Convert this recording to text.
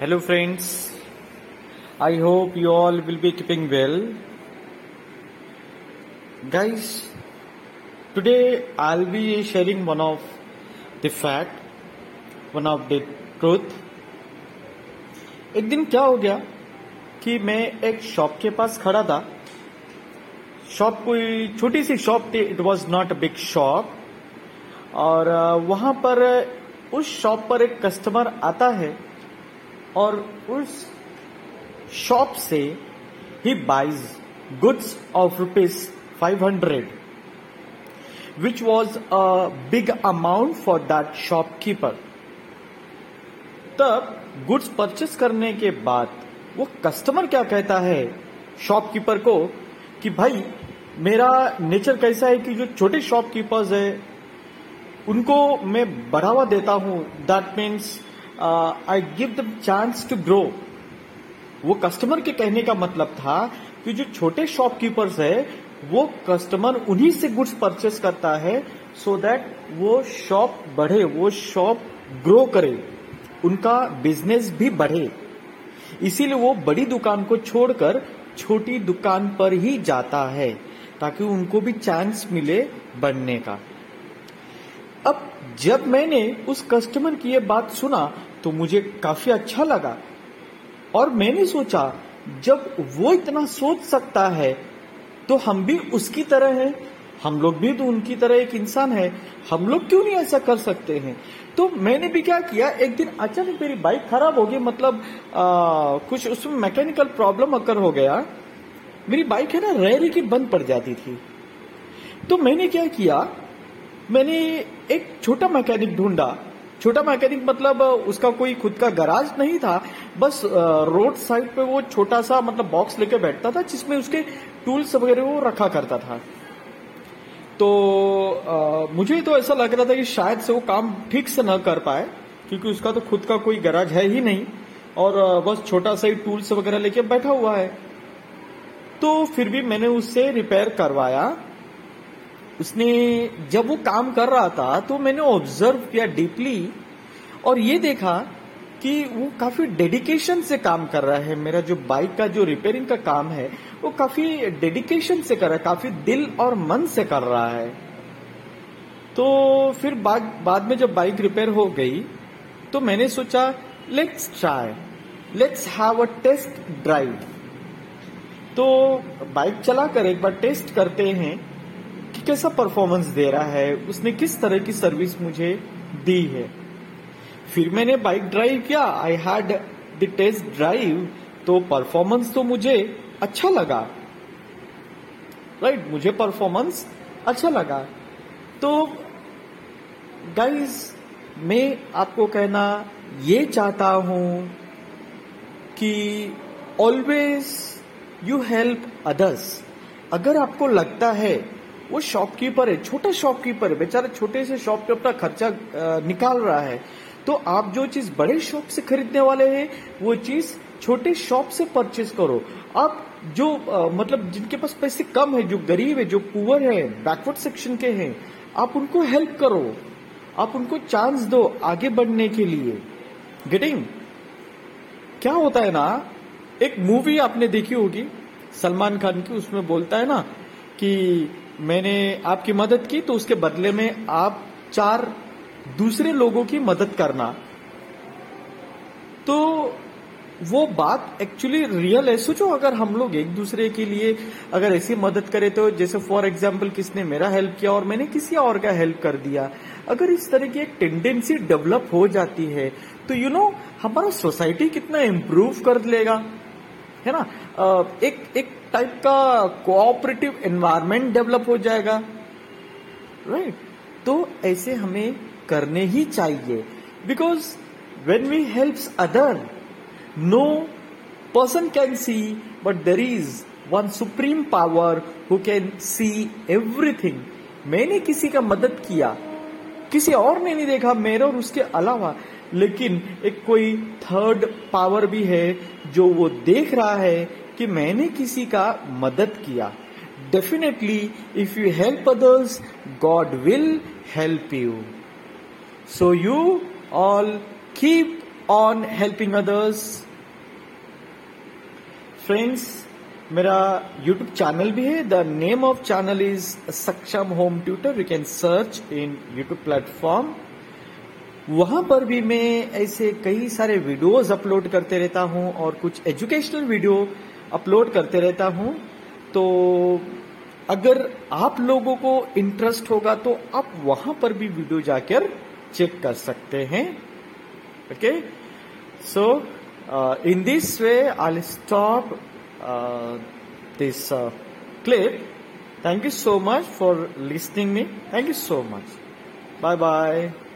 Hello friends I hope you all will be keeping well guys today I be sharing one of the fact one of the truth एक दिन क्या हो गया कि मैं एक शॉप के पास खड़ा था। शॉप कोई छोटी सी शॉप थी it was not a big shop और uh, वहाँ पर, उस शॉप पर एक कस्टमर आता है। और उस शॉप से he buys goods of rupees five hundred which was a big amount for that shopkeeper तब गुड्स परचेस करने के बाद वो कस्टमर क्या कहता है? शॉपकीपर को कि भाई, मेरा नेचर कैसा है कि जो छोटे शॉपकीपर्स है, उनको मैं बढ़ावा देता हूँ। That means I give the chance to grow वो कस्टमर के कहने का मतलब था कि जो छोटे शॉपकीपर्स है, वो कस्टमर उन्हीं से गुड्स परचेस करता है सो so दैट वो शॉप बढ़े, वो शॉप ग्रो करे, उनका बिज़नेस भी बढ़े। इसीलिए वो बड़ी दुकान को छोड़कर छोटी दुकान पर ही जाता है, ताकि उनको भी चांस मिले बढ़ने का। अब जब मैंने उस कस्टमर की ये बात सुना तो मुझे काफ़ी अच्छा लगा। और मैंने सोचा जब वो इतना सोच सकता है तो हम भी उसकी तरह हैं। हम लोग भी तो उनकी तरह एक इंसान है। हम लोग क्यों नहीं ऐसा कर सकते हैं? तो मैंने भी क्या किया एक दिन अचानक मेरी बाइक खराब हो गई मतलब आ, कुछ उसमें मैकेनिकल प्रॉब्लम अकर हो गया। मेरी बाइक है ना रह की बंद पड़ जाती थी। तो मैंने क्या किया मैंने एक छोटा मैकेनिक ढूंढा। छोटा मैकेनिक मतलब उसका कोई खुद का गराज नहीं था बस रोड साइड पे वो छोटा सा मतलब बॉक्स लेके बैठता था जिसमें उसके टूल्स वगैरह वो रखा करता था। तो आ, मुझे तो ऐसा लग रहा था कि शायद से वो काम ठीक से न कर पाए क्योंकि उसका तो खुद का कोई गराज है ही नहीं और बस छोटा सा ही टूल्स वगैरह लेके बैठा हुआ है। तो फिर भी मैंने उससे रिपेयर करवाया। उसने जब वो काम कर रहा था तो मैंने ऑब्ज़र्व किया डीपली और ये देखा कि वो काफ़ी डेडिकेशन से काम कर रहा है। मेरा जो बाइक का, जो रिपेयरिंग का काम है, वो काफ़ी डेडिकेशन से कर रहा है, काफ़ी दिल और मन से कर रहा है। तो फिर बाद बाद में जब बाइक रिपेयर हो गई तो मैंने सोचा let's try let's have a test drive तो बाइक चलाकर एक बार टेस्ट करते हैं। कैसा परफॉर्मेंस दे रहा है? उसने किस तरह की सर्विस मुझे दी है? फिर मैंने बाइक ड्राइव किया। I had the test drive तो परफॉर्मेंस तो मुझे अच्छा लगा। राइट right, मुझे परफॉर्मेंस अच्छा लगा। तो गाइस मैं आपको कहना ये चाहता हूँ कि ऑलवेज यू हेल्प अदर्स अगर आपको लगता है वो शॉपकीपर है छोटा शॉपकीपर है बेचारा छोटे से शॉप पे अपना खर्चा निकाल रहा है। तो आप जो चीज़ बड़े शॉप से खरीदने वाले हैं वो चीज़ छोटे शॉप से परचेज करो। आप जो अ, मतलब जिनके पास पैसे कम है जो गरीब है जो पुअर है बैकवर्ड सेक्शन के हैं आप उनको हेल्प करो। आप उनको चांस दो आगे बढ़ने के लिए। गेटिंग क्या होता है ना एक मूवी आपने देखी होगी सलमान खान की उसमें बोलता है ना कि मैंने आपकी मदद की तो उसके बदले में आप चार दूसरे लोगों की मदद करना। तो वो बात एक्चुअली रियल है। सोचो अगर हम लोग एक दूसरे के लिए अगर ऐसी मदद करें तो जैसे फॉर एग्ज़ाम्पल किसने मेरा हेल्प किया और मैंने किसी और का हेल्प कर दिया। अगर इस तरह की एक टेंडेंसी डेवलप हो जाती है तो यू you नो know, हमारा सोसाइटी कितना इम्प्रूव कर लेगा। है ना? एक एक टाइप का कोऑपरेटिव एनवायरमेंट डेवलप हो जाएगा राइट तो ऐसे हमें करने ही चाहिए। Because when we helps other no person can see but there is one supreme power who can see everything मैंने किसी का मदद किया, किसी और ने नहीं देखा, मेरे और उसके अलावा। लेकिन एक कोई थर्ड पावर भी है जो वो देख रहा है कि मैंने किसी का मदद किया। Definitely if you help others God will help you so you all keep on helping others friends मेरा यूट्यूब चैनल भी है। The name of channel is Saksham home tutor you can search in YouTube platform वहाँ पर भी मैं ऐसे कई सारे वीडियोस अपलोड करते रहता हूँ और कुछ एजुकेशनल वीडियो अपलोड करते रहता हूँ। तो अगर आप लोगों को इंटरेस्ट होगा तो आप वहाँ पर भी वीडियो जाकर चेक कर सकते हैं। Okay so in this way I stop this clip thank you so much for listening me. Thank you so much. Bye bye